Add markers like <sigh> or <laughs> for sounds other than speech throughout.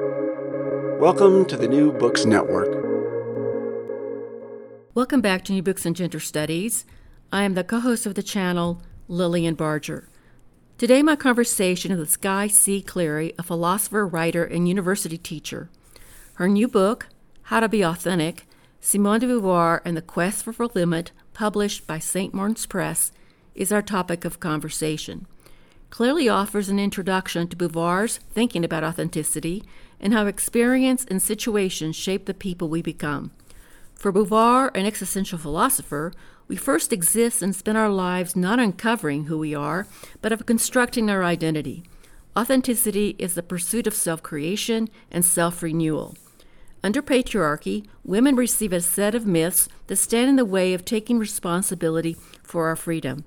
Welcome to the New Books Network. Welcome back to New Books and Gender Studies. I am the co host of the channel, Lilian Barger. Today, my conversation is with Skye C. Cleary, a philosopher, writer, and university teacher. Her new book, How to Be Authentic Simone de Beauvoir and the Quest for Fulfillment, published by St. Martin's Press, is our topic of conversation. Cleary offers an introduction to Beauvoir's thinking about authenticity and how experience and situations shape the people we become. For Beauvoir, an existential philosopher, we first exist and spend our lives not uncovering who we are, but of constructing our identity. Authenticity is the pursuit of self creation and self renewal. Under patriarchy, women receive a set of myths that stand in the way of taking responsibility for our freedom.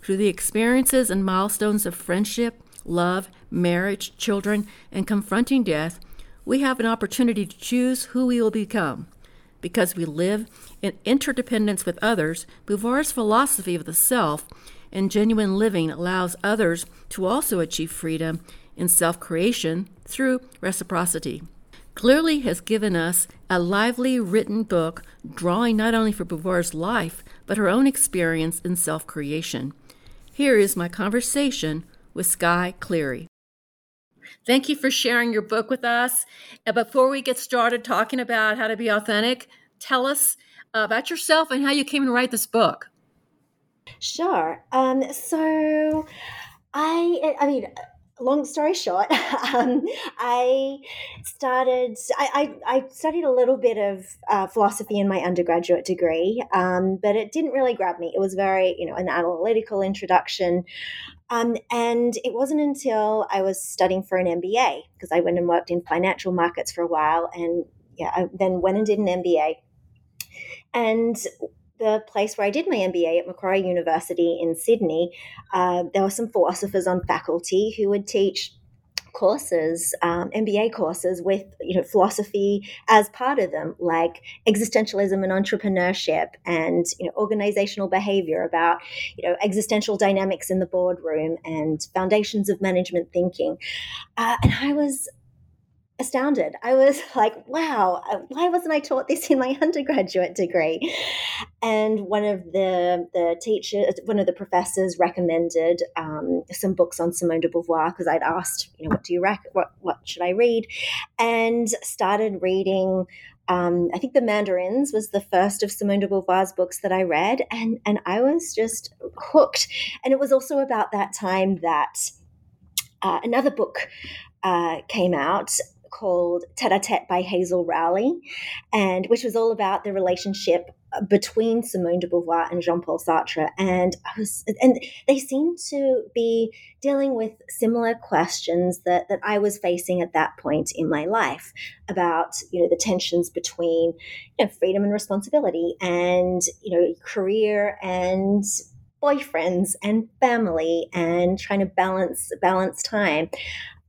Through the experiences and milestones of friendship, love, marriage, children, and confronting death, we have an opportunity to choose who we will become. Because we live in interdependence with others, Beauvoir's philosophy of the self and genuine living allows others to also achieve freedom in self creation through reciprocity. Cleary has given us a lively written book drawing not only for Beauvoir's life, but her own experience in self creation. Here is my conversation with Skye Cleary. Thank you for sharing your book with us. And before we get started talking about how to be authentic, tell us about yourself and how you came to write this book. Sure. Um, so I, I mean, long story short, <laughs> um, I started. I, I, I, studied a little bit of uh, philosophy in my undergraduate degree, um, but it didn't really grab me. It was very, you know, an analytical introduction, um, and it wasn't until I was studying for an MBA because I went and worked in financial markets for a while, and yeah, I then went and did an MBA. And the place where I did my MBA at Macquarie University in Sydney, uh, there were some philosophers on faculty who would teach courses, um, MBA courses with you know philosophy as part of them, like existentialism and entrepreneurship, and you know organizational behavior about you know existential dynamics in the boardroom and foundations of management thinking. Uh, and I was astounded. I was <laughs> like, wow, uh, why wasn't I taught this in my <laughs> undergraduate degree? And one of the, the teachers, one of the professors recommended um, some books on Simone de Beauvoir because I'd asked, you know, what do you rec- what, what should I read? And started reading um, I think The Mandarins was the first of Simone de Beauvoir's books that I read, and and I was just hooked. And it was also about that time that uh, another book uh, came out called Tete a Tete by Hazel Rowley, and which was all about the relationship uh, between Simone de Beauvoir and Jean-Paul Sartre, and was, and they seemed to be dealing with similar questions that that I was facing at that point in my life about you know the tensions between you know freedom and responsibility, and you know career and boyfriends and family, and trying to balance balance time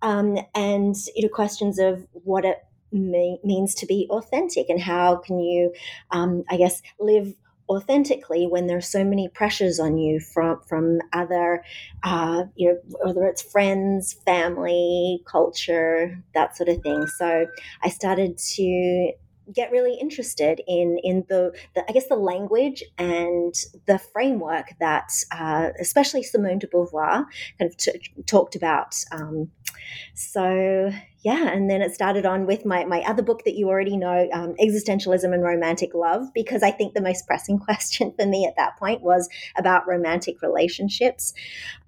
um, and you know questions of what it may, means to be authentic and how can you, um, I guess, live authentically when there are so many pressures on you from from other uh, you know whether it's friends family culture that sort of thing. So i started to get really interested in in the, the I guess the language and the framework that uh, especially Simone de Beauvoir kind of t- talked about. Um, so yeah, and then it started on with my, my other book that you already know, um, Existentialism and Romantic Love, because I think the most pressing <laughs> question for me at that point was about romantic relationships.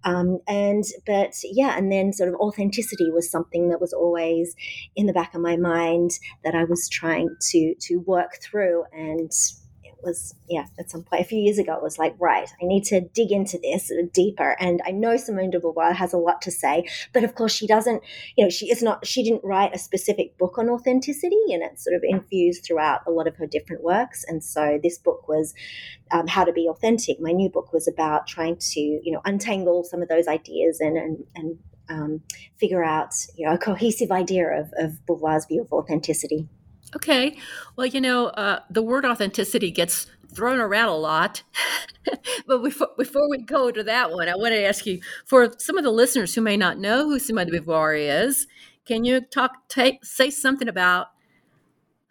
Um, and, but yeah, and then sort of authenticity was something that was always in the back of my mind that I was trying to, to work through and was yeah at some point a few years ago it was like right i need to dig into this deeper. And i know simone de beauvoir has a lot to say but of course she doesn't you know she is not she didn't write a specific book on authenticity and it's sort of infused throughout a lot of her different works. And so this book was um, how to be authentic. My new book was about trying to you know untangle some of those ideas and and, and um, figure out you know a cohesive idea of, of beauvoir's view of authenticity Okay. Well, you know, uh, the word authenticity gets thrown around a lot. <laughs> but before, before we go to that one, I want to ask you for some of the listeners who may not know who Simone de Beauvoir is, can you talk say something about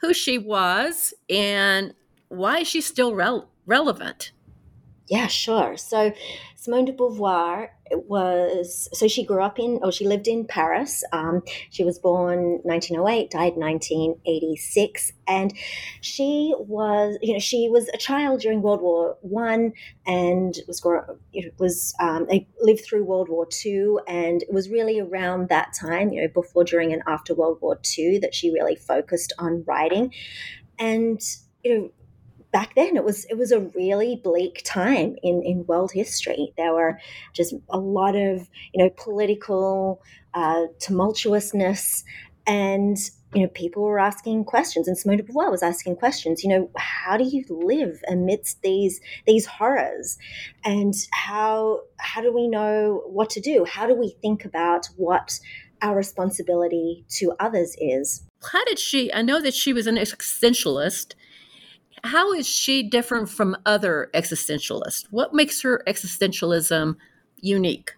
who she was and why is she still rel- relevant? Yeah, sure. So Simone de Beauvoir was so she grew up in or she lived in Paris. Um, she was born 1908, died 1986, and she was you know she was a child during World War One and was it was um, lived through World War Two, and it was really around that time, you know, before, during, and after World War Two that she really focused on writing, and you know back then it was it was a really bleak time in in world history. There were just a lot of you know political uh, tumultuousness and you know, people were asking questions, and Simone de Beauvoir was asking questions. You know, how do you live amidst these these horrors, and how how do we know what to do? How do we think about what our responsibility to others is? How did she? I know that she was an existentialist, how is she different from other existentialists? What makes her existentialism unique?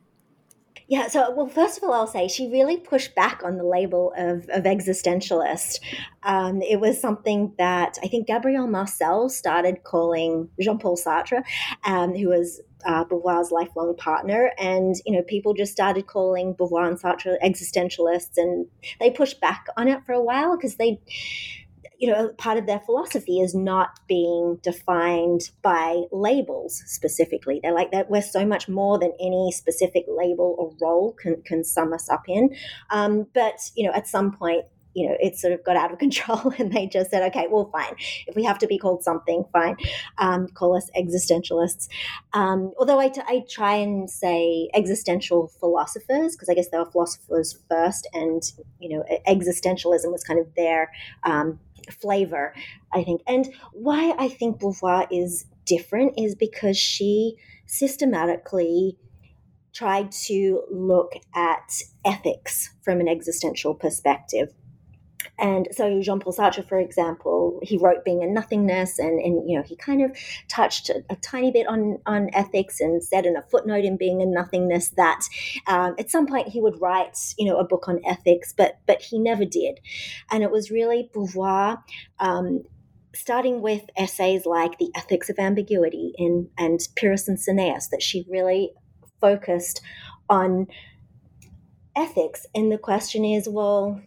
Yeah, so well, first of all, I'll say she really pushed back on the label of, of existentialist. Um, it was something that I think Gabriel Marcel started calling Jean Paul Sartre, um, who was uh, Beauvoir's lifelong partner. And, you know, people just started calling Beauvoir and Sartre existentialists, and they pushed back on it for a while because they you know, part of their philosophy is not being defined by labels specifically. They're like that we're so much more than any specific label or role can, can sum us up in. Um, but, you know, at some point, you know, it sort of got out of <laughs> control and they just said, okay, well, fine. If we have to be called something, fine. Um, call us existentialists. Um, although I, t- I try and say existential philosophers, because I guess they were philosophers first and, you know, existentialism was kind of their um, flavor, I think. And why I think Beauvoir is different is because she systematically tried to look at ethics from an existential perspective. And so Jean Paul Sartre, for example, he wrote Being and Nothingness, and, and you know, he kind of touched a, a, tiny bit on, on ethics and said in a footnote in Being and Nothingness that um, at some point he would write, you know, a book on ethics, but but he never did. And it was really Beauvoir um, starting with essays like The Ethics of Ambiguity in, and Pyrrhus and Cineas that she really focused on ethics. And the question is, well,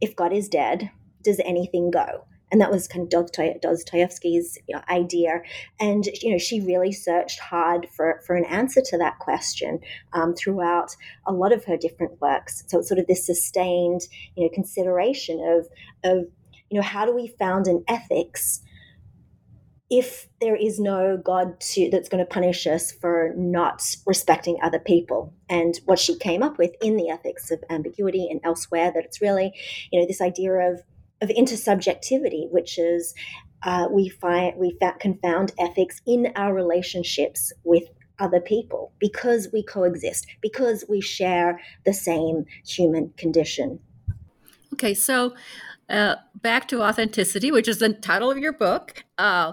if God is dead, does anything go? And that was kind of Dostoevsky's you know, idea. And, you know, she really searched hard for, for an answer to that question um, throughout a lot of her different works. So it's sort of this sustained, you know, consideration of, of, you know, how do we found an ethics if there is no God to, that's going to punish us for not respecting other people. And what she came up with in the ethics of ambiguity and elsewhere, that it's really, you know, this idea of of intersubjectivity, which is uh, we find we can found ethics in our relationships with other people because we coexist, because we share the same human condition. Okay, so uh, back to authenticity, which is the title of your book. Uh,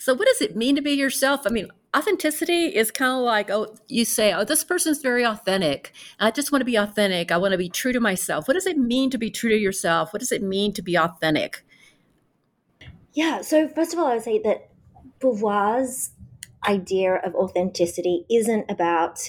so, what does it mean to be yourself? I mean, authenticity is kind of like, oh, you say, oh, this person's very authentic. I just want to be authentic. I want to be true to myself. What does it mean to be true to yourself? What does it mean to be authentic? Yeah. So, first of all, I would say that Beauvoir's idea of authenticity isn't about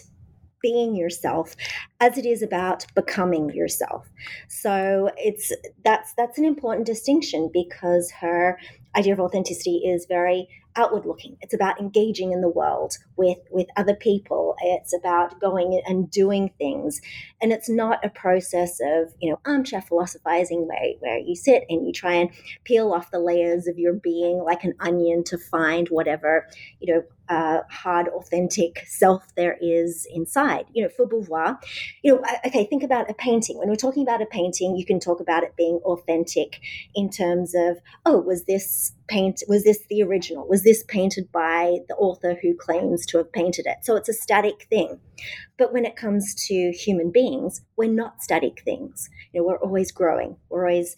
being yourself as it is about becoming yourself so it's that's that's an important distinction because her idea of authenticity is very outward looking. It's about engaging in the world with with other people. It's about going and doing things. And it's not a process of you know armchair philosophizing where, where you sit and you try and peel off the layers of your being like an onion to find whatever you know uh, hard, authentic self there is inside. You know, for Beauvoir, you know, okay, think about a painting. When we're talking about a painting, you can talk about it being authentic in terms of, oh, was this paint, was this the original? Was this painted by the author who claims to have painted it? So it's a static thing. But when it comes to human beings, we're not static things. You know, we're always growing. We're always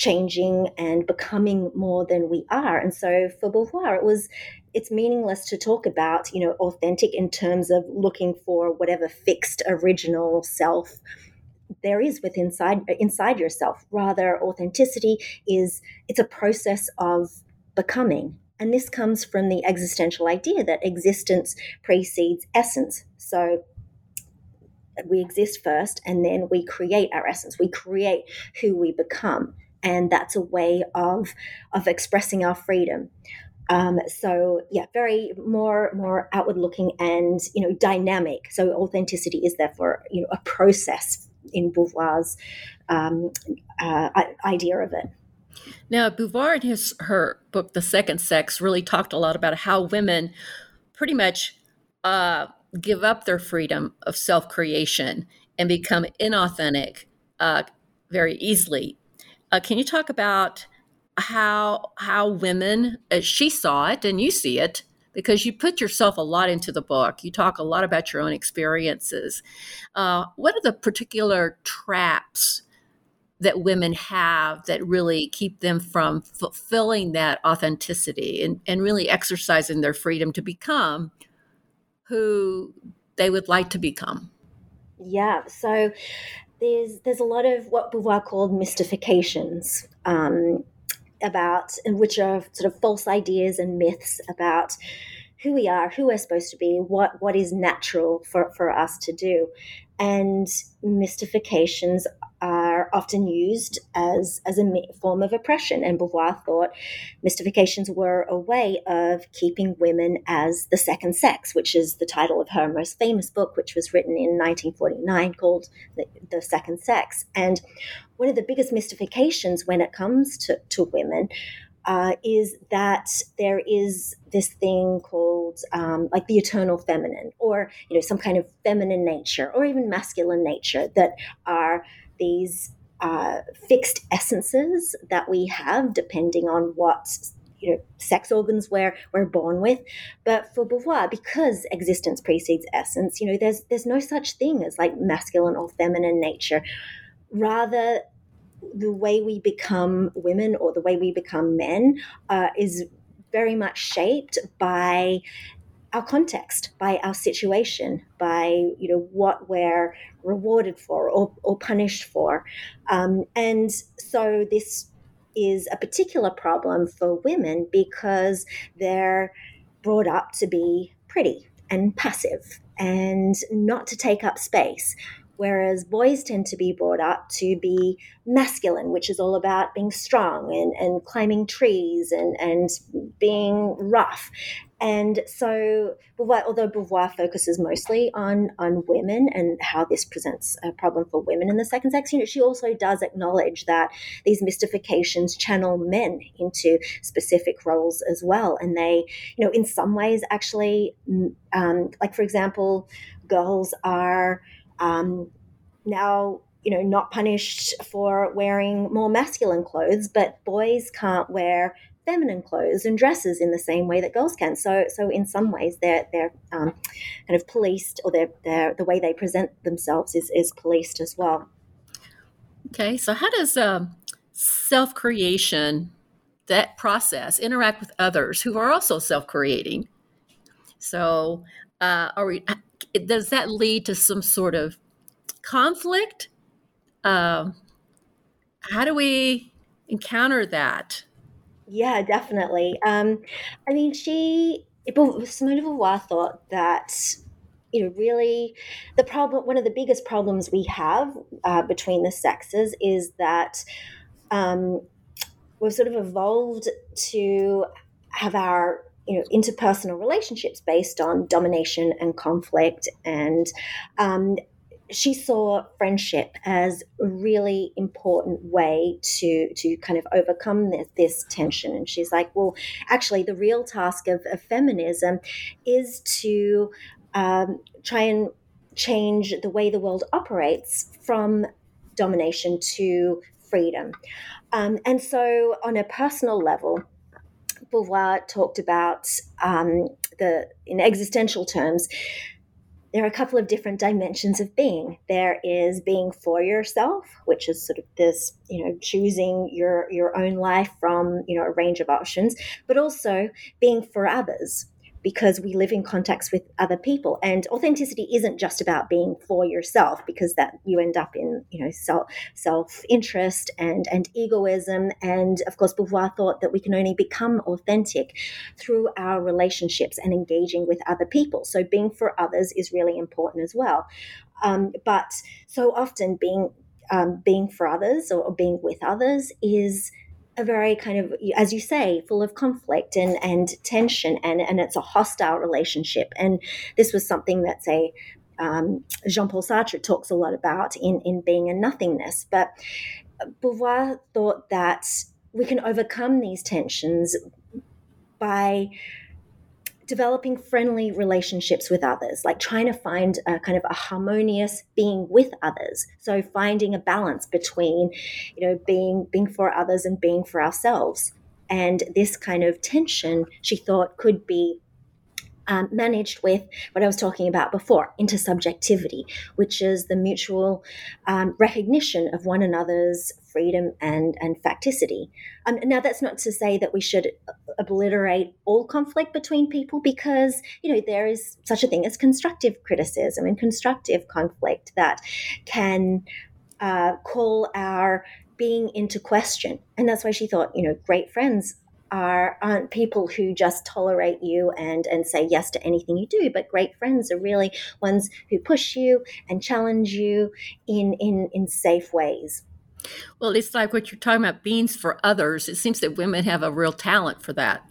changing and becoming more than we are. And so for Beauvoir, it was it's meaningless to talk about, you know, authentic in terms of looking for whatever fixed original self there is within inside inside yourself. Rather, authenticity is it's a process of becoming. And this comes from the existential idea that existence precedes essence. So we exist first and then we create our essence. We create who we become. And that's a way of of expressing our freedom. Um, so yeah, very more more outward looking and you know dynamic. So authenticity is therefore you know a process in Beauvoir's um, uh, idea of it. Now, Beauvoir in his her book *The Second Sex* really talked a lot about how women pretty much uh, give up their freedom of self creation and become inauthentic uh, very easily. Uh, can you talk about how how women as she saw it and you see it because you put yourself a lot into the book. You talk a lot about your own experiences. Uh, what are the particular traps that women have that really keep them from fulfilling that authenticity and, and really exercising their freedom to become who they would like to become? Yeah so there's there's a lot of what Beauvoir called mystifications. Um, about, and which are sort of false ideas and myths about who we are, who we're supposed to be, what what is natural for, for us to do. And mystifications are often used as, as a form of oppression. And Beauvoir thought mystifications were a way of keeping women as the second sex, which is the title of her most famous book, which was written in 1949 called The, the Second Sex. And one of the biggest mystifications when it comes to, to women uh, is that there is this thing called um, like the eternal feminine or you know some kind of feminine nature or even masculine nature that are these uh, fixed essences that we have depending on what you know sex organs we're we're born with. But for beauvoir because existence precedes essence you know there's there's no such thing as like masculine or feminine nature. Rather the way we become women or the way we become men uh, is very much shaped by our context, by our situation, by you know what we're rewarded for or, or punished for, um, and so this is a particular problem for women because they're brought up to be pretty and passive and not to take up space whereas boys tend to be brought up to be masculine, which is all about being strong and, and climbing trees and, and being rough. And so, Beauvoir, although Beauvoir focuses mostly on on women and how this presents a problem for women in the second sex, you know, she also does acknowledge that these mystifications channel men into specific roles as well, and they, you know, in some ways, actually, um, like for example, girls are um, now you know not punished for wearing more masculine clothes but boys can't wear feminine clothes and dresses in the same way that girls can. So so in some ways they're they're um, kind of policed or they're, they're the way they present themselves is is policed as well. Okay so how does um, self-creation that process interact with others who are also self-creating? So uh, are we does that lead to some sort of conflict? Uh, how do we encounter that? Yeah, definitely. Um, I mean, she, Simone de Beauvoir thought that you know really the problem one of the biggest problems we have uh, between the sexes is that um, we've sort of evolved to have our you know interpersonal relationships based on domination and conflict. And um, she saw friendship as a really important way to to kind of overcome this, this tension. And she's like well actually the real task of, of feminism is to um, try and change the way the world operates from domination to freedom. Um, and so on a personal level Beauvoir talked about um, the in existential terms. There are a couple of different dimensions of being. There is being for yourself, which is sort of this, you know, choosing your your own life from you know a range of options, but also being for others, because we live in context with other people. And authenticity isn't just about being for yourself because that you end up in you know self self-interest and and egoism. And of course beauvoir thought that we can only become authentic through our relationships and engaging with other people. So being for others is really important as well. Um, but so often being um, being for others or being with others is a very kind of, as you say, full of conflict and, and tension, and, and it's a hostile relationship. And this was something that, say, um, Jean Paul Sartre talks a lot about in, in Being and Nothingness. But Beauvoir thought that we can overcome these tensions by developing friendly relationships with others, like trying to find a kind of a harmonious being with others. So finding a balance between, you know, being being for others and being for ourselves. And this kind of tension, she thought, could be um, managed with what I was talking about before intersubjectivity, which is the mutual um, recognition of one another's freedom and, and facticity. Um, now, that's not to say that we should obliterate all conflict between people because, you know, there is such a thing as constructive criticism and constructive conflict that can uh, call our being into question. And that's why she thought, you know, great friends are aren't people who just tolerate you and and say yes to anything you do but great friends are really ones who push you and challenge you in in in safe ways. Well it's like what you're talking about beings for others. It seems that women have a real talent for that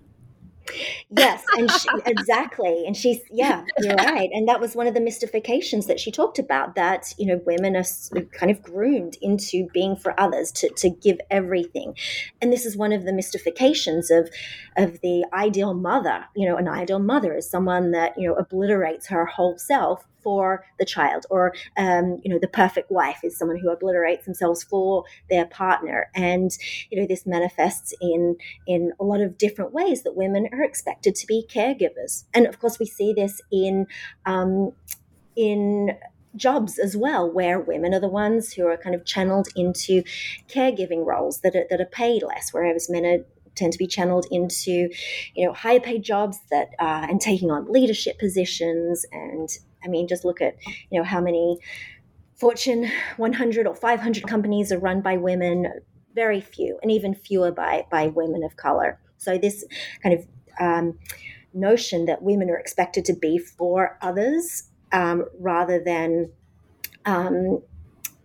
yes and <laughs> she, exactly and she's yeah you're right and that was one of the mystifications that she talked about that you know women are kind of groomed into being for others to, to give everything and this is one of the mystifications of of the ideal mother you know an ideal mother is someone that you know obliterates her whole self for the child or um, you know the perfect wife is someone who obliterates themselves for their partner. And you know this manifests in in a lot of different ways that women are expected to be caregivers. And of course we see this in um, in jobs as well, where women are the ones who are kind of channeled into caregiving roles that are, that are paid less, whereas men are tend to be channeled into, you know, higher paid jobs that uh, and taking on leadership positions and I mean, just look at you know how many Fortune 100 or 500 companies are run by women. Very few, and even fewer by by women of color. So this kind of um, notion that women are expected to be for others um, rather than um,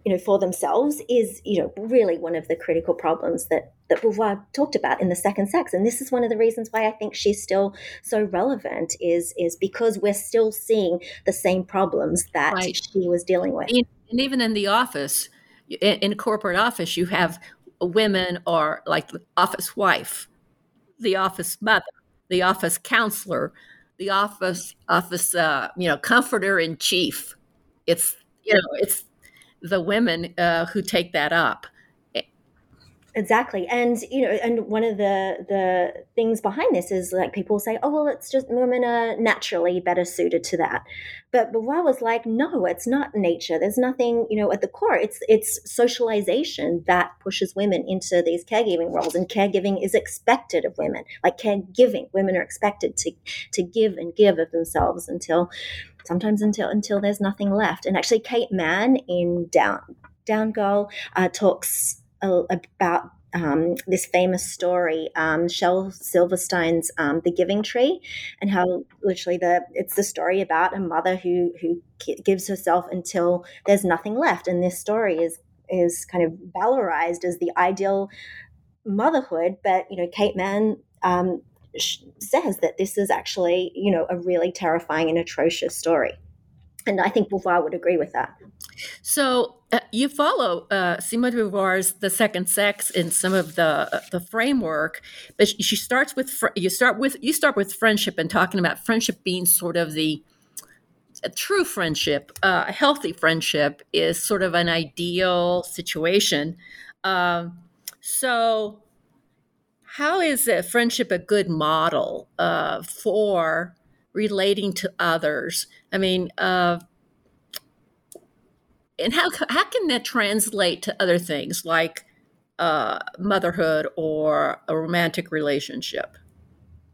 you know for themselves is you know really one of the critical problems that that Beauvoir talked about in the second sex and this is one of the reasons why I think she's still so relevant is is because we're still seeing the same problems that right. she was dealing with and even in the office in, in corporate office you have women or like the office wife the office mother the office counselor the office office uh, you know comforter in chief it's you know it's the women uh, who take that up. Exactly, and you know, and one of the the things behind this is like people say, "Oh, well, it's just women are naturally better suited to that." But Beauvoir was like, "No, it's not nature. There's nothing, you know, at the core. It's it's socialization that pushes women into these caregiving roles, and caregiving is expected of women. Like caregiving, women are expected to to give and give of themselves until sometimes until until there's nothing left. And actually, Kate Manne in Down Down Girl uh, talks about um, this famous story, um, Shel Silverstein's um, "The Giving Tree," and how literally the it's the story about a mother who who gives herself until there's nothing left, and this story is is kind of valorized as the ideal motherhood. But you know, Kate Manne um, says that this is actually, you know, a really terrifying and atrocious story. And I think Beauvoir would agree with that. So uh, you follow uh, Simone de Beauvoir's The Second Sex in some of the uh, the framework, but she starts with fr- you start with you start with friendship and talking about friendship being sort of the a true friendship, uh, a healthy friendship is sort of an ideal situation. Um, so how is a friendship a good model for relating to others? I mean, and how how can that translate to other things like uh, motherhood or a romantic relationship?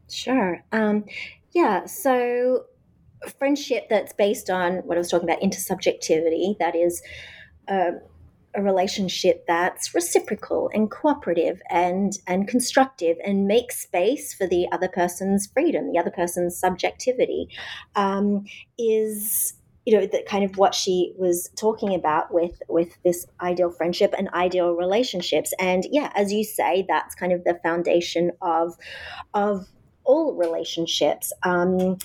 Sure. Um, Yeah, so friendship that's based on what I was talking about intersubjectivity, that is uh, a relationship that's reciprocal and cooperative and and constructive and makes space for the other person's freedom, the other person's subjectivity, um, is you know that kind of what she was talking about with with this ideal friendship and ideal relationships. And yeah as you say that's kind of the foundation of of all relationships. Um,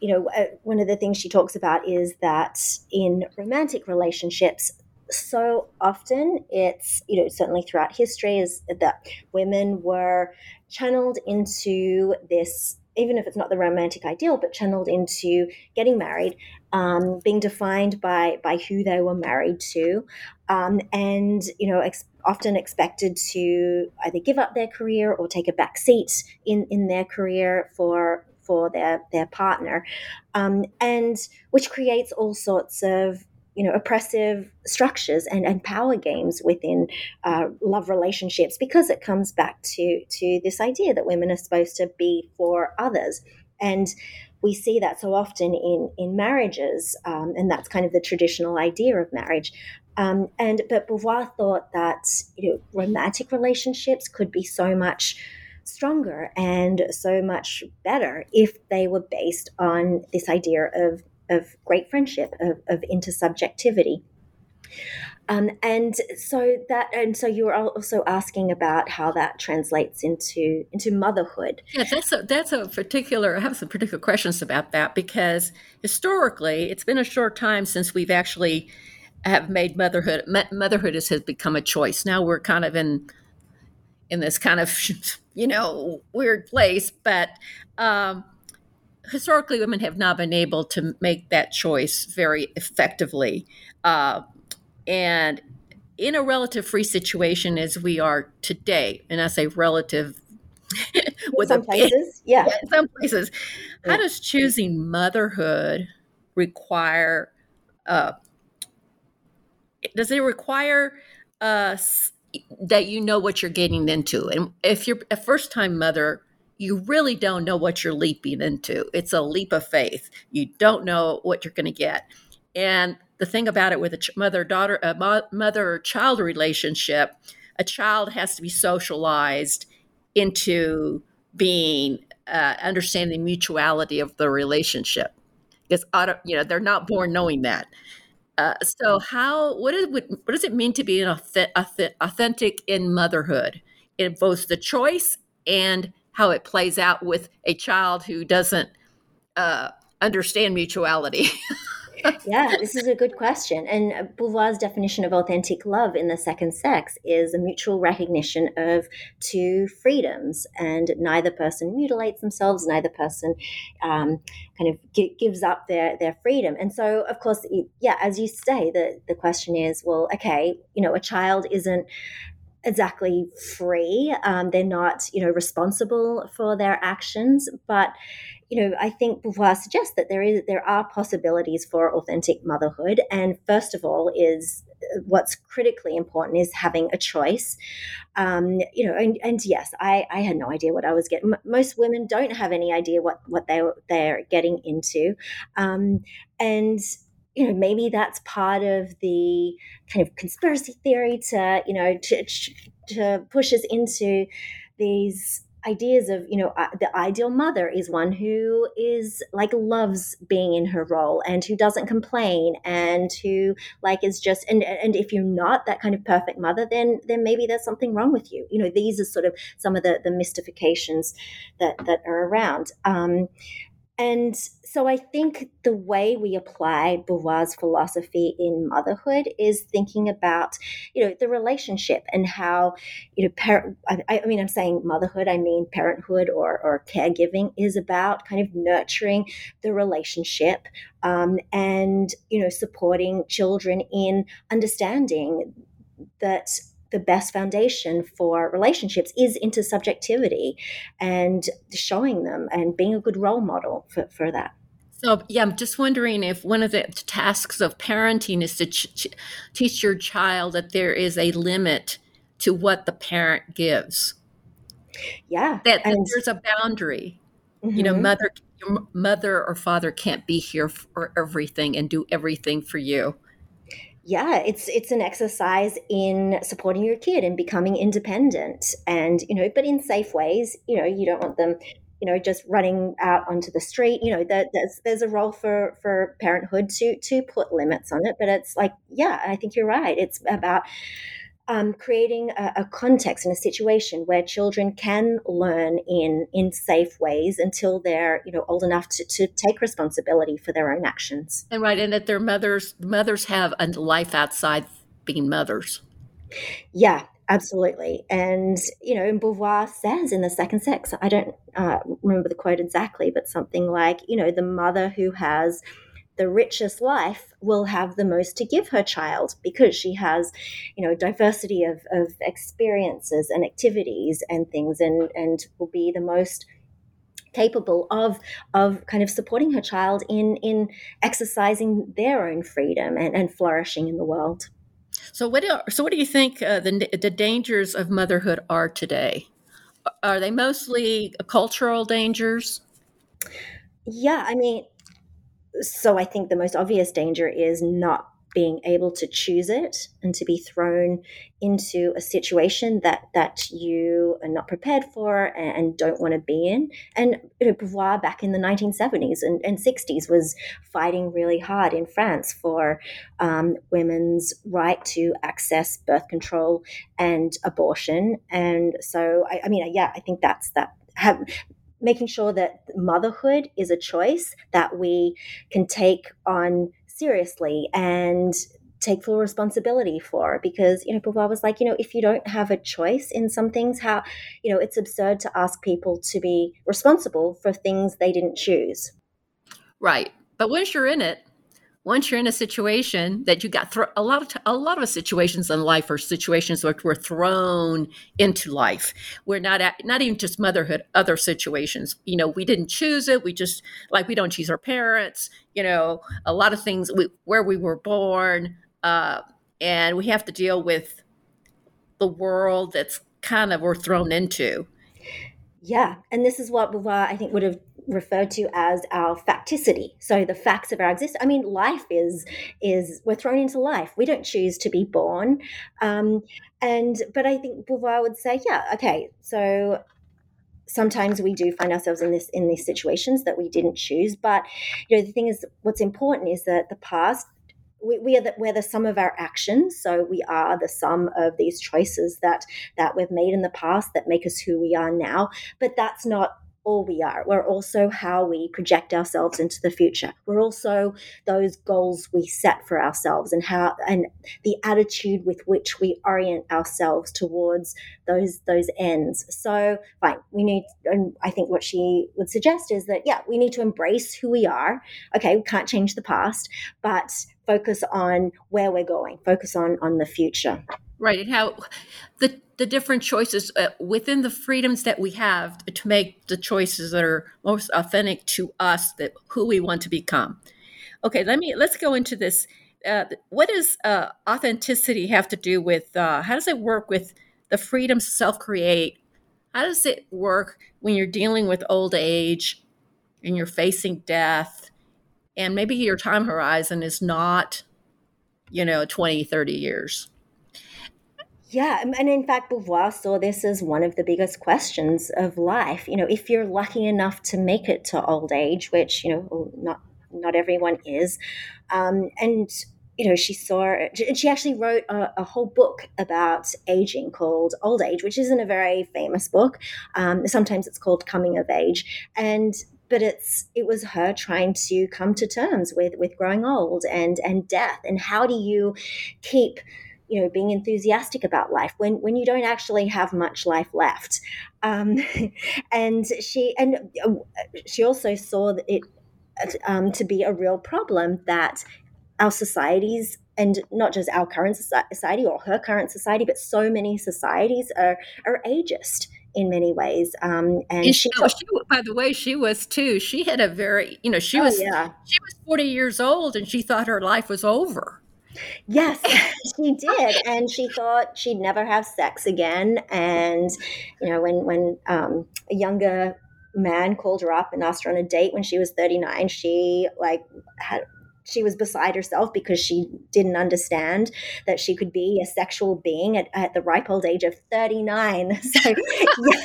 you know uh, one of the things she talks about is that in romantic relationships so often it's you know certainly throughout history is that women were channeled into this even if it's not the romantic ideal but channeled into getting married um, being defined by by who they were married to um, and you know ex- often expected to either give up their career or take a back seat in in their career for for their their partner. Um, and which creates all sorts of you know oppressive structures and, and power games within uh, love relationships because it comes back to to this idea that women are supposed to be for others. And we see that so often in in marriages um, and that's kind of the traditional idea of marriage. Um, and but Beauvoir thought that you know romantic relationships could be so much stronger and so much better if they were based on this idea of of great friendship, of, of intersubjectivity. Um, and so that, and so you were also asking about how that translates into into motherhood. Yeah, that's a, that's a particular. I have some particular questions about that because historically, it's been a short time since we've actually have made motherhood. Motherhood has, has become a choice. Now we're kind of in in this kind of <laughs> you know weird place, but um, historically, women have not been able to make that choice very effectively. Uh, and in a relative free situation as we are today, and I say relative <laughs> with some places, yeah. yeah. <laughs> some places, how does choosing motherhood require? Uh, does it require uh, that you know what you're getting into? And if you're a first time mother, you really don't know what you're leaping into. It's a leap of faith. You don't know what you're going to get. And the thing about it with a mother daughter, a mother child relationship, a child has to be socialized into being uh, understanding the mutuality of the relationship because you know they're not born knowing that. Uh, so how what, is, what does it mean to be an authentic in motherhood in both the choice and how it plays out with a child who doesn't uh, understand mutuality. <laughs> yeah, this is a good question. And Beauvoir's definition of authentic love in the second sex is a mutual recognition of two freedoms, and neither person mutilates themselves, neither person um, kind of g- gives up their their freedom. And so, of course, yeah, as you say, the the question is, well, okay, you know, a child isn't exactly free. Um, they're not, you know, responsible for their actions. But, you know, I think Beauvoir suggests that there is there are possibilities for authentic motherhood. And first of all, is uh, what's critically important is having a choice. Um, you know, and, and yes, I, I had no idea what I was getting. most women don't have any idea what what they they're getting into, um, and you know maybe that's part of the kind of conspiracy theory to you know to, to push us into these ideas of you know uh, the ideal mother is one who is like loves being in her role and who doesn't complain and who like is just and and if you're not that kind of perfect mother then then maybe there's something wrong with you. You know these are sort of some of the the mystifications that that are around. Um and so I think the way we apply Beauvoir's philosophy in motherhood is thinking about, you know, the relationship and how, you know, par- I, I, mean, I'm saying motherhood, I mean parenthood or, or caregiving is about kind of nurturing the relationship um, and, you know, supporting children in understanding that the best foundation for relationships is intersubjectivity and showing them and being a good role model for, for that. So, yeah, I'm just wondering if one of the tasks of parenting is to ch- teach your child that there is a limit to what the parent gives. Yeah. That, that there's a boundary. Mm-hmm. You know, mm-hmm. mother your mother or father can't be here for everything and do everything for you yeah it's it's an exercise in supporting your kid and becoming independent and you know but in safe ways you know you don't want them you know just running out onto the street you know there's there's a role for for parenthood to to put limits on it but it's like yeah i think you're right. It's about um, creating a, a, context and a situation where children can learn in in safe ways until they're you know old enough to, to take responsibility for their own actions. And right and that their mothers mothers have a life outside being mothers. Yeah absolutely. And you know beauvoir says in the second sex i don't uh, remember the quote exactly but something like you know the mother who has the richest life will have the most to give her child because she has, you know, diversity of, of experiences and activities and things and, and will be the most capable of of kind of supporting her child in in exercising their own freedom and, and flourishing in the world. So what do, so what do you think uh, the the dangers of motherhood are today? Are they mostly cultural dangers? Yeah, I mean, so I think the most obvious danger is not being able to choose it and to be thrown into a situation that that you are not prepared for and, and don't want to be in. And you know, Beauvoir back in the 1970s and, and 60s was fighting really hard in France for um, women's right to access birth control and abortion. And so, I, I mean, yeah, I think that's that. Have, making sure that motherhood is a choice that we can take on seriously and take full responsibility for. Because you know Beauvoir was like you know if you don't have a choice in some things how you know it's absurd to ask people to be responsible for things they didn't choose. Right. But once you're in it once you're in a situation that you got thro- a lot of t- a lot of situations in life are situations where we're thrown into life. We're not at, not even just motherhood, other situations. You know, we didn't choose it. We just like we don't choose our parents. You know, a lot of things we, where we were born, uh, and we have to deal with the world that's kind of we're thrown into. Yeah, and this is what Beauvoir I think would have referred to as our facticity. So the facts of our existence. I mean, life is is we're thrown into life. We don't choose to be born. Um, and but I think Beauvoir would say, yeah, okay, so sometimes we do find ourselves in this in these situations that we didn't choose. But you know, the thing is, what's important is that the past we, we, are the, we're the sum of our actions so we are the sum of these choices that that we've made in the past that make us who we are now but that's not all we are. We're also how we project ourselves into the future. We're also those goals we set for ourselves and how and the attitude with which we orient ourselves towards those those ends. So fine, we need and I think what she would suggest is that yeah, we need to embrace who we are. Okay, we can't change the past, but focus on where we're going, focus on on the future. Right, and how the the different choices uh, within the freedoms that we have to make the choices that are most authentic to us, that who we want to become. Okay, let me let's go into this. Uh, what does uh, authenticity have to do with? Uh, how does it work with the freedom to self-create? How does it work when you're dealing with old age and you're facing death, and maybe your time horizon is not, you know, 20, 30 years? Yeah, and in fact, Beauvoir saw this as one of the biggest questions of life. You know, if you're lucky enough to make it to old age, which you know not not everyone is, um, and you know she saw and she actually wrote a, a, whole book about aging called Old Age, which isn't a very famous book. Um, sometimes it's called Coming of Age, and but it's it was her trying to come to terms with with growing old and and death and how do you keep you know being enthusiastic about life when when you don't actually have much life left um, <laughs> and she and uh, she also saw it um, to be a real problem that our societies and not just our current society or her current society but so many societies are are ageist in many ways. Um, and, and she, she, by the way, she was too. She had a very, you know, she oh, was, yeah. she was 40 years old and she thought her life was over. Yes, she did, and she thought she'd never have sex again. And you know, when when um, a younger man called her up and asked her on a date when she was 39 she like had she was beside herself because she didn't understand that she could be a sexual being at, at the ripe old age of 39 <laughs> so yeah,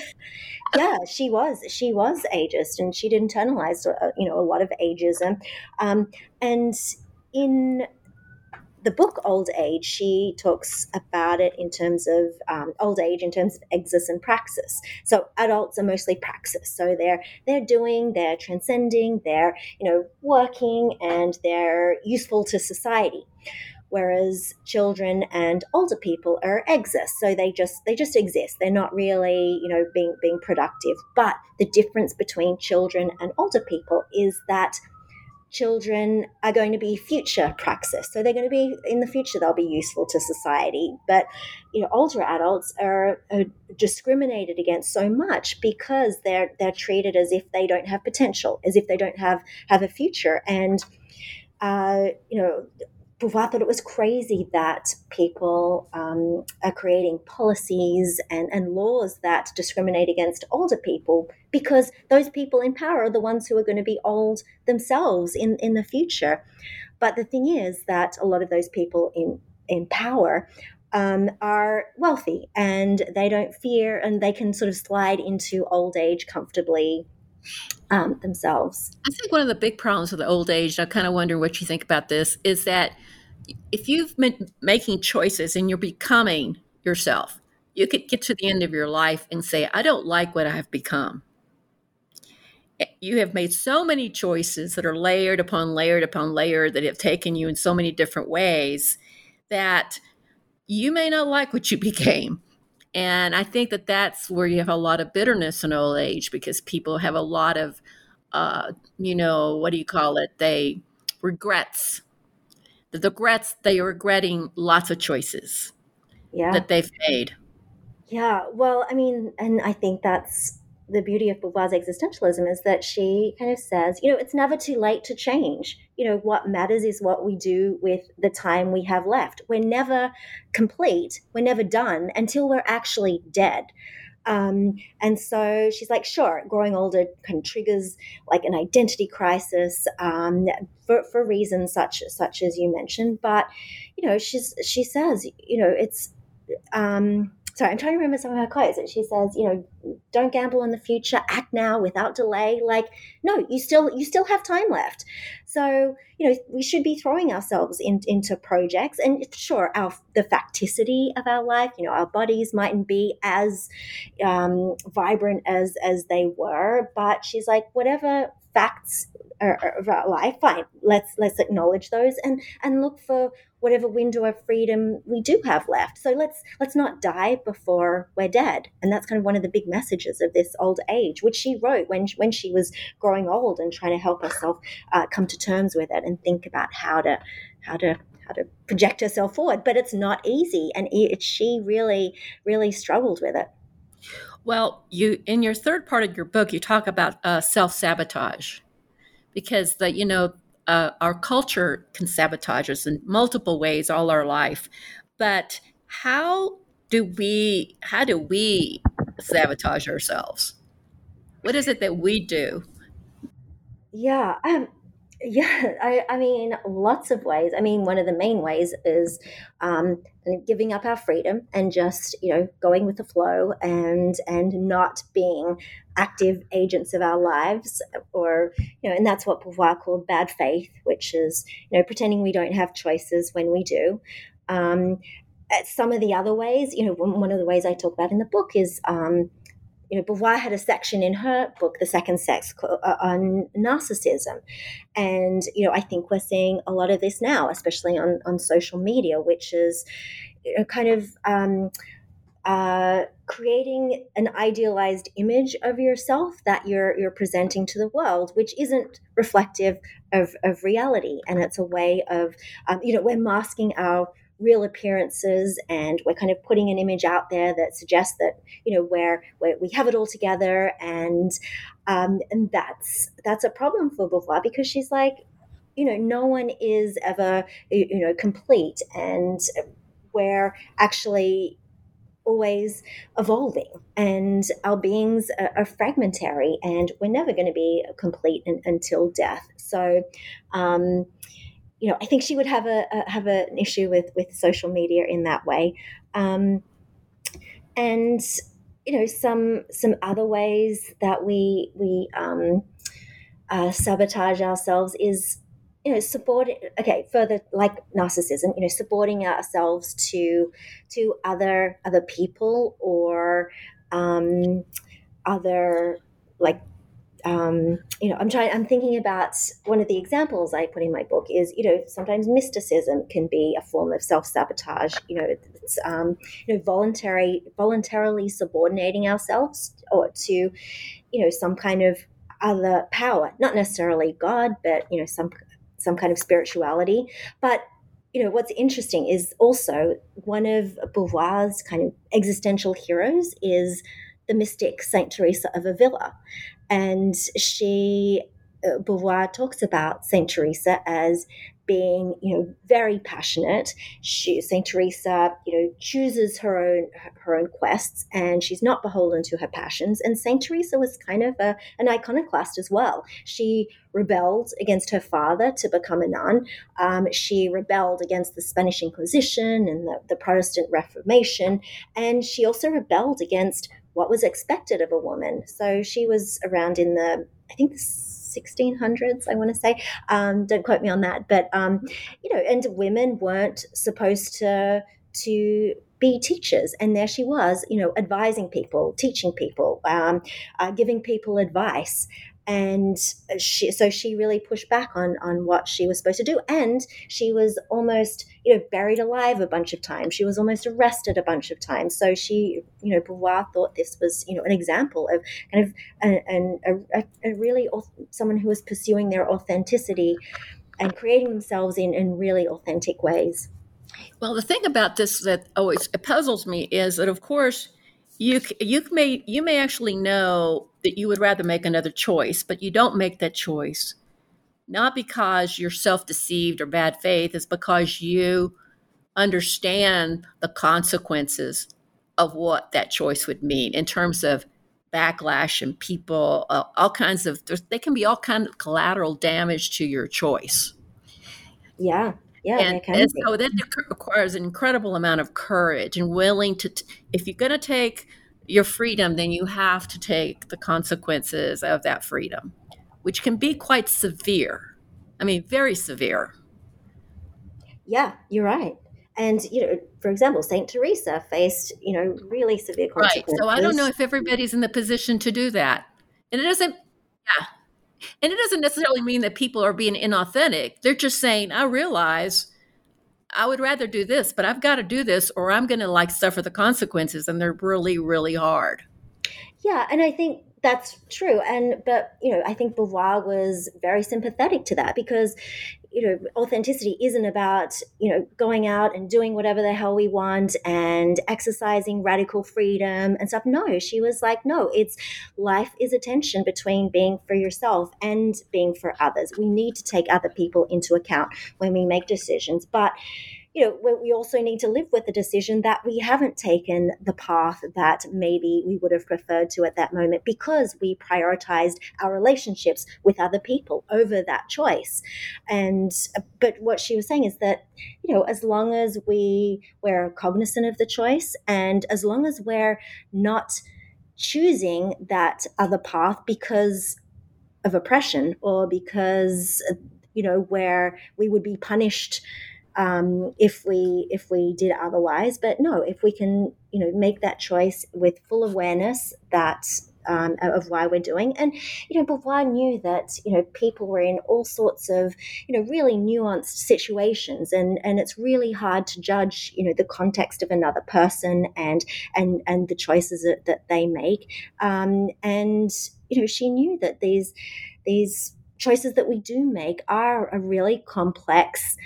yeah she was she was ageist and she'd internalized uh, you know a lot of ageism um, and in the book Old Age, she talks about it in terms of um, old age, in terms of hexis and praxis. So adults are mostly praxis. So they're they're doing, they're transcending, they're you know working, and they're useful to society. Whereas children and older people are hexis, so they just they just exist. They're not really you know being being productive. But the difference between children and older people is that children are going to be future praxis. So they're going to be in the future, they'll be useful to society. But you know, older adults are, are, discriminated against so much because they're they're treated as if they don't have potential, as if they don't have have a future. And uh, you know, Beauvoir thought it was crazy that people um, are creating policies and, and laws that discriminate against older people because those people in power are the ones who are going to be old themselves in, in the future. But the thing is that a lot of those people in, in power um, are wealthy and they don't fear and they can sort of slide into old age comfortably um, themselves. I think one of the big problems with the old age, I kind of wonder what you think about this, is that if you've been making choices and you're becoming yourself, you could get to the end of your life and say, I don't like what I've become. Eh, you have made so many choices that are layered upon layered upon layer that have taken you in so many different ways that you may not like what you <laughs> became. And I think that that's where you have a lot of bitterness in old age because people have a lot of, uh, you know, what do you call it? They regrets. The regrets, they are regretting lots of choices yeah. that they've made. Yeah. Well, I mean, and I think that's the beauty of Beauvoir's existentialism is that she kind of says, you know, it's never too late to change. You know, what matters is what we do with the time we have left. We're never complete, we're never done until we're actually dead. Um, and so she's like, sure, growing older kind of triggers like an identity crisis um, for, for reasons such such as you mentioned. But you know, she's she says, you know, it's um, sorry, I'm trying to remember some of her quotes. That she says, you know, don't gamble on the future, act now without delay. Like, no, you still you still have time left. So, you know, we should be throwing ourselves in, into projects. And sure, our the facticity of our life, you know, our bodies mightn't be as um, vibrant as as they were, but she's like, whatever facts of our life, fine. Let's let's acknowledge those and and look for whatever window of freedom we do have left. So let's let's not die before we're dead. And that's kind of one of the big messages of this old age, which she wrote when when she was growing old and trying to help herself uh, come to terms with it and think about how to how to how to project herself forward. But it's not easy, and it, she really really struggled with it. Well, you in your third part of your book, you talk about uh, self sabotage because the you know uh, our culture can sabotage us in multiple ways all our life. But how do we how do we sabotage ourselves? What is it that we do? Yeah um, yeah, <laughs> I, I mean, lots of ways. I mean, one of the main ways is um, giving up our freedom and just you know going with the flow and and not being active agents of our lives, or you know, and that's what Beauvoir called bad faith, which is you know pretending we don't have choices when we do. Um, some of the other ways, you know, one of the ways I talk about in the book is. Um, you know, Beauvoir had a section in her book, The Second Sex, uh, on narcissism. And, you know, I think we're seeing a lot of this now, especially on, on social media, which is you know, kind of um, uh, creating an idealized image of yourself that you're, you're presenting to the world, which isn't reflective of, of reality. And it's a way of, um, you know, we're masking our real appearances and we're kind of putting an image out there that suggests that you know where we have it all together. And um, and that's that's a problem for Beauvoir because she's like you know no one is ever you know complete and where actually always evolving and our beings are, are fragmentary and we're never going to be complete in, until death. So um, you know i think she would have a, a, have an issue with with social media in that way. Um, and you know some some other ways that we we um, uh, sabotage ourselves is you know supporting okay further like narcissism you know supporting ourselves to to other other people or um, other like um, you know i'm trying i'm thinking about one of the examples i put in my book is you know sometimes mysticism can be a form of self-sabotage you know it's um, you know voluntary voluntarily subordinating ourselves or to you know some kind of other power not necessarily god but you know some some kind of spirituality. But you know what's interesting is also one of Beauvoir's kind of existential heroes is the mystic Saint Teresa of Avila, and she uh, Beauvoir talks about Saint Teresa as being, you know, very passionate. She, Saint Teresa, you know, chooses her own her own quests, and she's not beholden to her passions. And Saint Teresa was kind of a, an iconoclast as well. She rebelled against her father to become a nun. Um, she rebelled against the Spanish Inquisition and the, the Protestant Reformation, and she also rebelled against what was expected of a woman. So she was around in the, I think, the 1600s, I want to say. Um, don't quote me on that. But, um, you know, and women weren't supposed to, to be teachers. And there she was, you know, advising people, teaching people, um, uh, giving people advice and she so she really pushed back on on what she was supposed to do. And she was almost you know buried alive a bunch of times. She was almost arrested a bunch of times. So she you know Beauvoir thought this was you know an example of kind of an, a, a, really someone who was pursuing their authenticity and creating themselves in in really authentic ways. Well the thing about this that always puzzles me is that of course you you may you may actually know that you would rather make another choice, but you don't make that choice not because you're self-deceived or bad faith, it's because you understand the consequences of what that choice would mean in terms of backlash and people uh, all kinds of they can be all kind of collateral damage to your choice yeah yeah, and, and so that requires an incredible amount of courage and willing to. T- if you're going to take your freedom, then you have to take the consequences of that freedom, which can be quite severe. I mean, very severe. Yeah, you're right. And you know, for example, Saint Teresa faced you know really severe consequences. Right. So I don't know if everybody's in the position to do that, and it doesn't. Yeah, and it doesn't necessarily mean that people are being inauthentic. They're just saying, I realize I would rather do this, but I've got to do this or I'm going to like suffer the consequences. And they're really, really hard. Yeah. And I think that's true. And, but, you know, I think Beauvoir was very sympathetic to that because, you know, authenticity isn't about, you know, going out and doing whatever the hell we want and exercising radical freedom and stuff. No, she was like, no, it's life is a tension between being for yourself and being for others. We need to take other people into account when we make decisions. But, you know, we also need to live with the decision that we haven't taken the path that maybe we would have preferred to at that moment because we prioritized our relationships with other people over that choice. And, but what she was saying is that, you know, as long as we, we're cognizant of the choice and as long as we're not choosing that other path because of oppression or because, you know, where we would be punished um, if we if we did otherwise. But no, if we can, you know, make that choice with full awareness that um, of why we're doing. And, you know, Beauvoir knew that, you know, people were in all sorts of, you know, really nuanced situations and, and it's really hard to judge, you know, the context of another person and, and, and the choices that, that they make. Um, and, you know, she knew that these, these choices that we do make are a really complex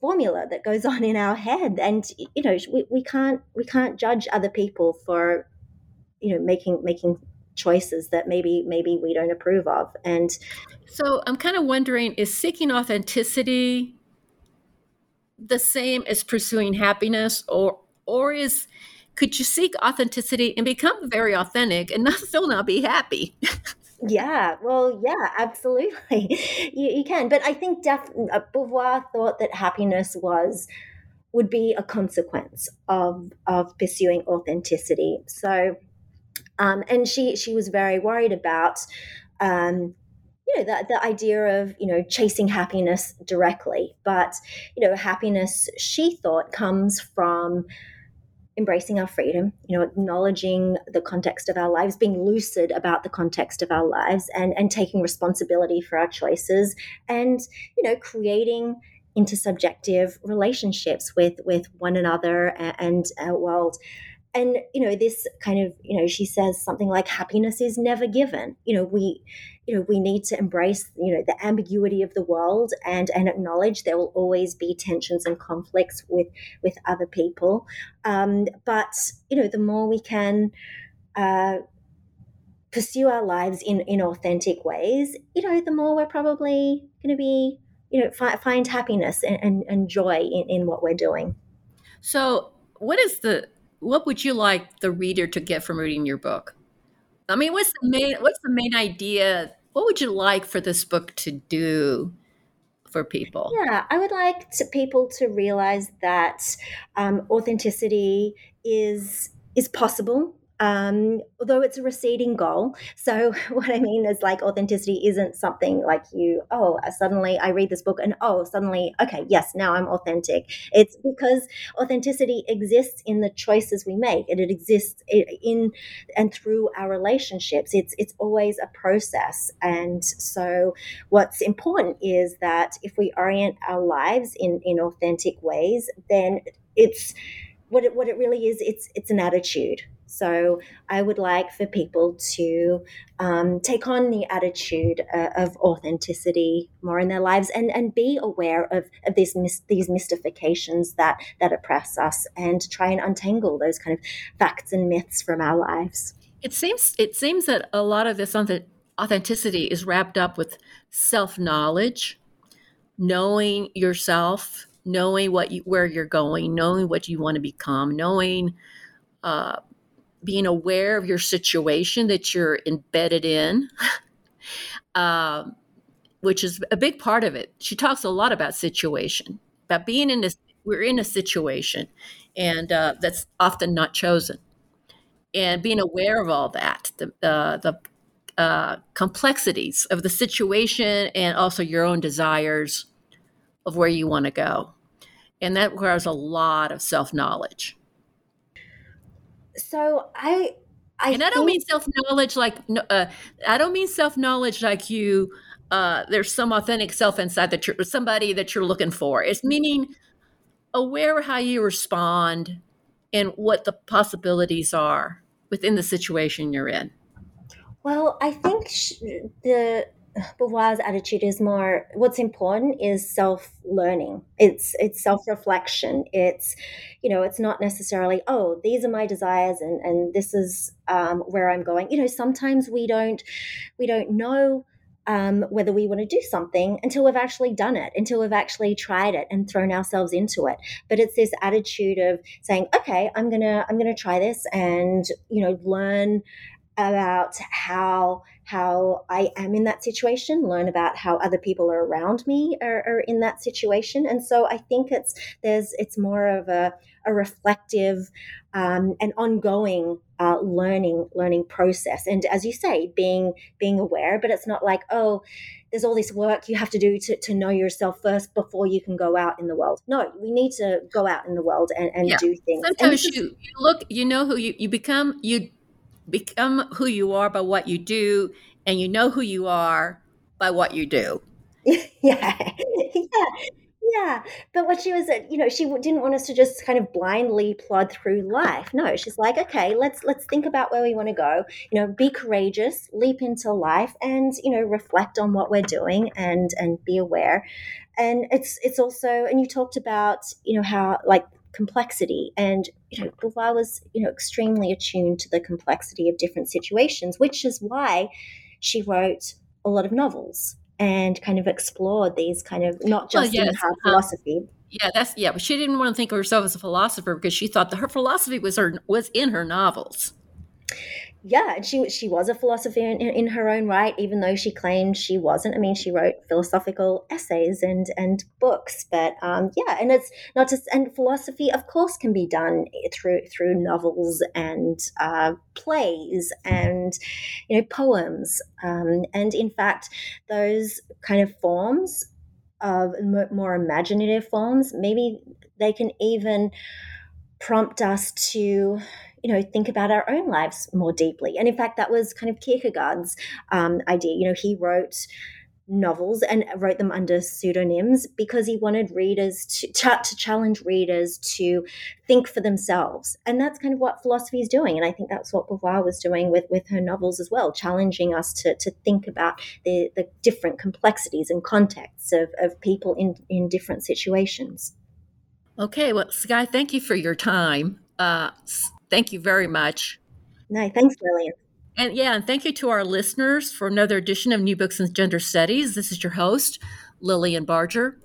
formula that goes <laughs> on in our head. And you know we, we can't we can't judge other people for you know making making choices that maybe maybe we don't approve of. And so i'm kind of wondering is seeking authenticity the same as pursuing happiness? Or or is could you seek authenticity and become very authentic and <laughs> not still not be happy? <laughs> Yeah, well, yeah, absolutely. <laughs> you, you can. But I think def- uh, Beauvoir thought that happiness was would be a consequence of of pursuing authenticity. So, um, and she she was very worried about. Um, you know the, the idea of you know chasing happiness directly but you know happiness she thought comes from embracing our freedom, you know, acknowledging the context of our lives, being lucid about the context of our lives and, and taking responsibility for our choices and, you know, creating intersubjective relationships with with one another and, our world. And you know this kind of you know she says something like happiness is never given. You know we you know we need to embrace you know the ambiguity of the world and and acknowledge there will always be tensions and conflicts with with other people um, but you know the more we can uh, pursue our lives in in authentic ways you know the more we're probably going to be you know fi- find happiness and, and, and joy in, in what we're doing so what is the what would you like the reader to get from reading your book? I mean, what's the main what's the main idea? What would you like for this book to do for people? Yeah, I would like to, people to realize that um, authenticity is is possible um, although it's a receding goal. So, <laughs> what I mean is like authenticity isn't something like you, oh, suddenly I read this book and oh, suddenly, okay, yes, now I'm authentic. It's because authenticity exists in the choices we make and it exists in and through our relationships. It's, it's always a process. And so, what's important is that if we orient our lives in, in authentic ways, then it's what it, what it really is, it's, it's an attitude so I would like for people to um, take on the attitude uh, of authenticity more in their lives and, and be aware of, of these mis- these mystifications that that oppress us and try and untangle those kind of facts and myths from our lives. It seems it seems that a lot of this authenticity is wrapped up with self knowledge, knowing yourself, knowing what you, where you're going, knowing what you want to become, knowing uh, being aware of your situation that you're embedded in, <laughs> um, which is a big part of it. She talks a lot about situation, about being in this. We're in a situation, and uh, that's often not chosen, and being aware of all that, the uh, the uh, complexities of the situation, and also your own desires of where you want to go, and that requires a lot of self knowledge so I, I and I don't mean self knowledge like uh, I don't mean self knowledge like you. Uh, there's some authentic self inside that you're somebody that you're looking for. It's meaning aware how you respond and what the possibilities are within the situation you're in. Well, I think sh- the Beauvoir's attitude is more what's important is self learning. It's it's self reflection. It's you know it's not necessarily oh these are my desires and and this is um, where I'm going. You know sometimes we don't we don't know um, whether we want to do something until we've actually done it, until we've actually tried it and thrown ourselves into it. But it's this attitude of saying, okay, I'm gonna I'm gonna try this and you know learn about how how I am in that situation, learn about how other people are around me are, are in that situation, and so I think it's there's it's more of a, a reflective um, and ongoing uh, learning learning process, and as you say, being being aware, but it's not like oh. There's all this work you have to do to, to know yourself first before you can go out in the world. No, we need to go out in the world and, and yeah. do things. Sometimes you, you look, you know who you, you become, you become who you are by what you do, and you know who you are by what you do. <laughs> yeah, yeah, yeah. But what she was, you know, she didn't want us to just kind of blindly plod through life. No, she's like, okay, let's let's think about where we want to go. You know, be courageous, leap into life, and you know, reflect on what we're doing and and be aware. And it's it's also, and you talked about, you know, how like complexity. And you know, Beauvoir was you know extremely attuned to the complexity of different situations, which is why she wrote a lot of novels and kind of explored these kind of not just well, yes. in hard um, philosophy. Yeah, that's yeah, but she didn't want to think of herself as a philosopher because she thought that her philosophy was her was in her novels yeah, and she she was a philosopher in, in her own right, even though she claimed she wasn't. I mean, she wrote philosophical essays and and books, but um, yeah, and it's not just and philosophy, of course, can be done through through novels and uh, plays and you know poems, um, and in fact, those kind of forms of more imaginative forms, maybe they can even prompt us to you know think about our own lives more deeply. And in fact that was kind of kierkegaard's um, idea. You know he wrote novels and wrote them under pseudonyms because he wanted readers to, to challenge readers to think for themselves. And that's kind of what philosophy is doing. And i think that's what beauvoir was doing with with her novels as well challenging us to, to think about the, the different complexities and contexts of, of people in, in different situations. Okay. Well Skye thank you for your time. Uh, Thank you very much. No, thanks, Lilian. And yeah, and thank you to our listeners for another edition of New Books in Gender Studies. This is your host, Lilian Barger.